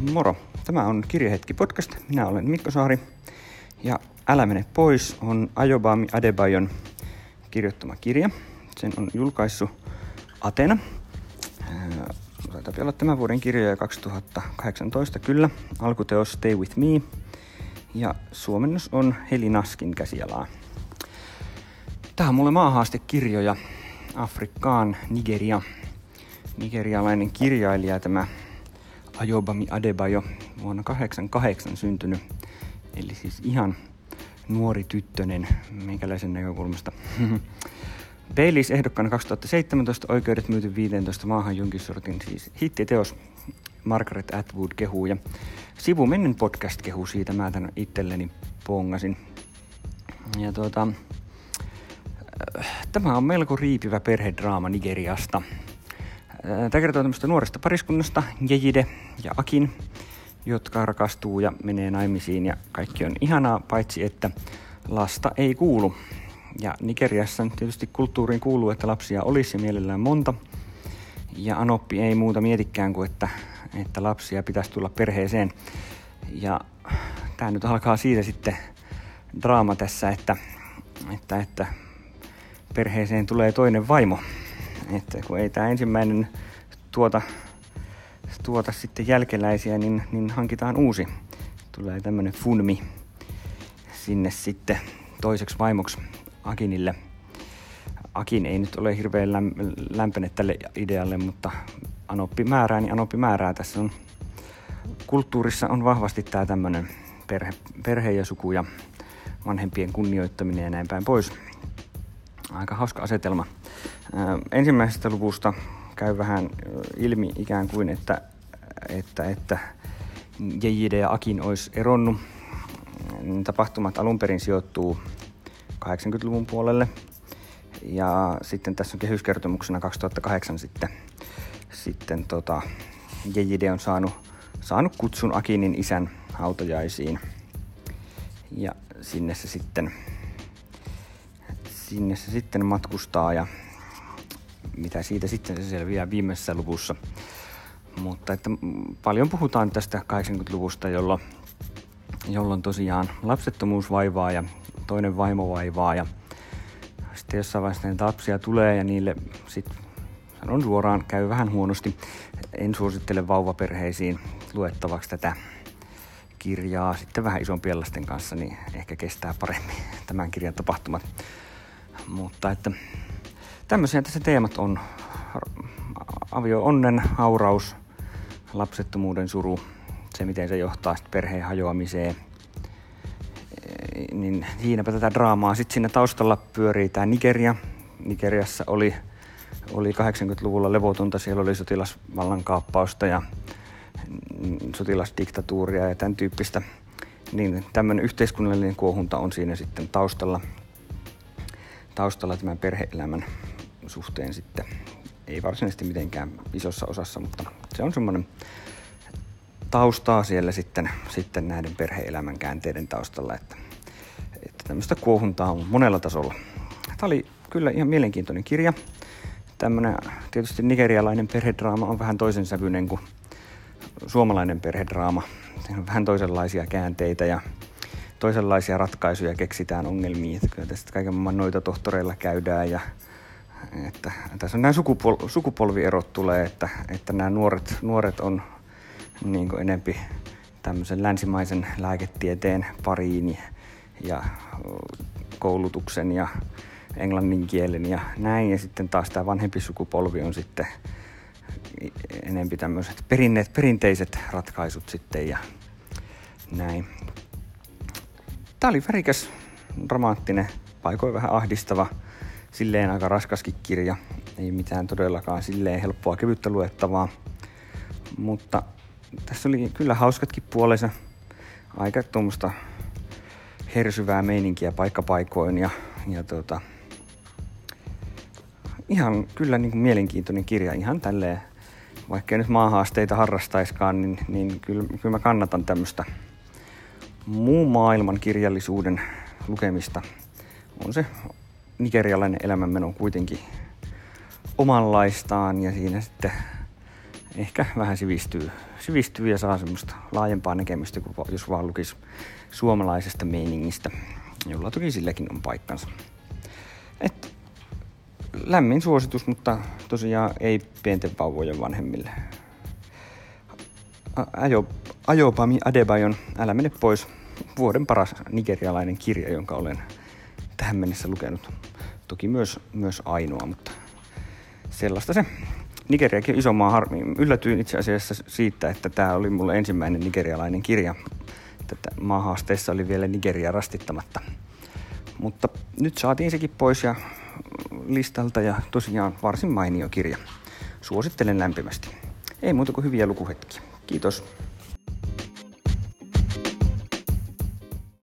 Moro! Tämä on Kirjahetki podcast. Minä olen Mikko Saari ja Älä mene pois on Ajobami Adebayon kirjoittama kirja. Sen on julkaissut Atena. Taitaa olla tämän vuoden kirjoja 2018 kyllä. Alkuteos Stay With Me ja suomennos on Heli Naskin käsialaa. Tämä on mulle maahaastekirjoja Afrikkaan, Nigeria. Nigerialainen kirjailija tämä Ayobami Adebayo vuonna 88 syntynyt. Eli siis ihan nuori tyttönen meikäläisen näkökulmasta. Baileys ehdokkaana 2017 oikeudet myyty 15 maahan jonkin sortin siis hittiteos Margaret Atwood kehuu ja sivumennen podcast kehuu siitä mä tän itselleni pongasin. Ja tuota, tämä on melko riipivä perhedraama Nigeriasta. Tämä kertoo tämmöistä nuoresta pariskunnasta, Jejide ja Akin, jotka rakastuu ja menee naimisiin ja kaikki on ihanaa, paitsi että lasta ei kuulu. Ja Nigeriassa tietysti kulttuuriin kuuluu, että lapsia olisi mielellään monta. Ja Anoppi ei muuta mietikään kuin, että, että lapsia pitäisi tulla perheeseen. Ja tämä nyt alkaa siitä sitten draama tässä, että, että, että perheeseen tulee toinen vaimo. Että kun ei tämä ensimmäinen tuota, tuota sitten jälkeläisiä, niin, niin hankitaan uusi. Tulee tämmöinen funmi sinne sitten toiseksi vaimoksi Akinille. Akin ei nyt ole hirveän lämpene tälle idealle, mutta Anoppi määrää, niin Anoppi määrää. Tässä on kulttuurissa on vahvasti tämä tämmöinen perhe, perhe ja suku ja vanhempien kunnioittaminen ja näin päin pois. Aika hauska asetelma. Ensimmäisestä luvusta käy vähän ilmi ikään kuin, että, että, että JJD ja Akin olisi eronnut. Tapahtumat alun perin sijoittuu 80-luvun puolelle. Ja sitten tässä on kehyskertomuksena 2008 sitten, sitten tota, JJD on saanut, saanut kutsun Akinin isän hautajaisiin. Ja sinne se sitten, sinne se sitten matkustaa ja mitä siitä sitten se selviää viimeisessä luvussa. Mutta että paljon puhutaan tästä 80-luvusta, jolloin, jolloin tosiaan lapsettomuus vaivaa ja toinen vaimo vaivaa ja sitten jossain vaiheessa näitä lapsia tulee ja niille sitten sanon suoraan, käy vähän huonosti. En suosittele vauvaperheisiin luettavaksi tätä kirjaa sitten vähän isompien lasten kanssa, niin ehkä kestää paremmin tämän kirjan tapahtumat. Mutta että tämmöisiä tässä teemat on. Avio onnen hauraus, lapsettomuuden suru, se miten se johtaa perheen hajoamiseen. Niin siinäpä tätä draamaa. Sitten siinä taustalla pyörii tämä Nigeria. Nigeriassa oli, oli 80-luvulla levotonta, siellä oli sotilasvallankaappausta ja sotilasdiktatuuria ja tämän tyyppistä. Niin tämmöinen yhteiskunnallinen kuohunta on siinä sitten taustalla, taustalla tämän perheelämän suhteen sitten. Ei varsinaisesti mitenkään isossa osassa, mutta se on semmoinen taustaa siellä sitten, sitten näiden perheelämän käänteiden taustalla, että, että tämmöistä kuohuntaa on monella tasolla. Tämä oli kyllä ihan mielenkiintoinen kirja. Tämmöinen tietysti nigerialainen perhedraama on vähän toisen sävyinen kuin suomalainen perhedraama. Siinä on vähän toisenlaisia käänteitä ja toisenlaisia ratkaisuja keksitään ongelmiin. Että kyllä tästä kaiken maailman noita tohtoreilla käydään ja että tässä on nämä sukupol- sukupolvierot tulee, että, että nämä nuoret, nuoret on niin kuin enempi tämmöisen länsimaisen lääketieteen pariin ja koulutuksen ja englannin kielen ja näin. Ja sitten taas tämä vanhempi sukupolvi on sitten enempi tämmöiset perinneet, perinteiset ratkaisut sitten ja näin. Tämä oli värikäs, dramaattinen, paikoin vähän ahdistava, silleen aika raskaskin kirja. Ei mitään todellakaan silleen helppoa kevyttä luettavaa. Mutta tässä oli kyllä hauskatkin puolensa. Aika tuommoista hersyvää meininkiä paikkapaikoin ja, ja tota, ihan kyllä niin kuin mielenkiintoinen kirja ihan tälleen vaikka nyt maahaasteita harrastaiskaan, niin, niin kyllä, kyllä mä kannatan tämmöistä muun maailman kirjallisuuden lukemista. On se nigerialainen elämänmeno kuitenkin omanlaistaan ja siinä sitten ehkä vähän sivistyy, sivistyy ja saa semmoista laajempaa näkemystä, kuin jos vaan lukisi suomalaisesta meiningistä, jolla toki silläkin on paikkansa. Et, lämmin suositus, mutta tosiaan ei pienten vauvojen vanhemmille. Ajo, Ajopami Adebayon Älä mene pois, vuoden paras nigerialainen kirja, jonka olen tähän mennessä lukenut. Toki myös, myös ainoa, mutta sellaista se. Nigeriakin iso maa harmi. Yllätyin itse asiassa siitä, että tämä oli mulle ensimmäinen nigerialainen kirja. Tätä maahaasteessa oli vielä Nigeria rastittamatta. Mutta nyt saatiin sekin pois ja listalta ja tosiaan varsin mainio kirja. Suosittelen lämpimästi. Ei muuta kuin hyviä lukuhetkiä. Kiitos.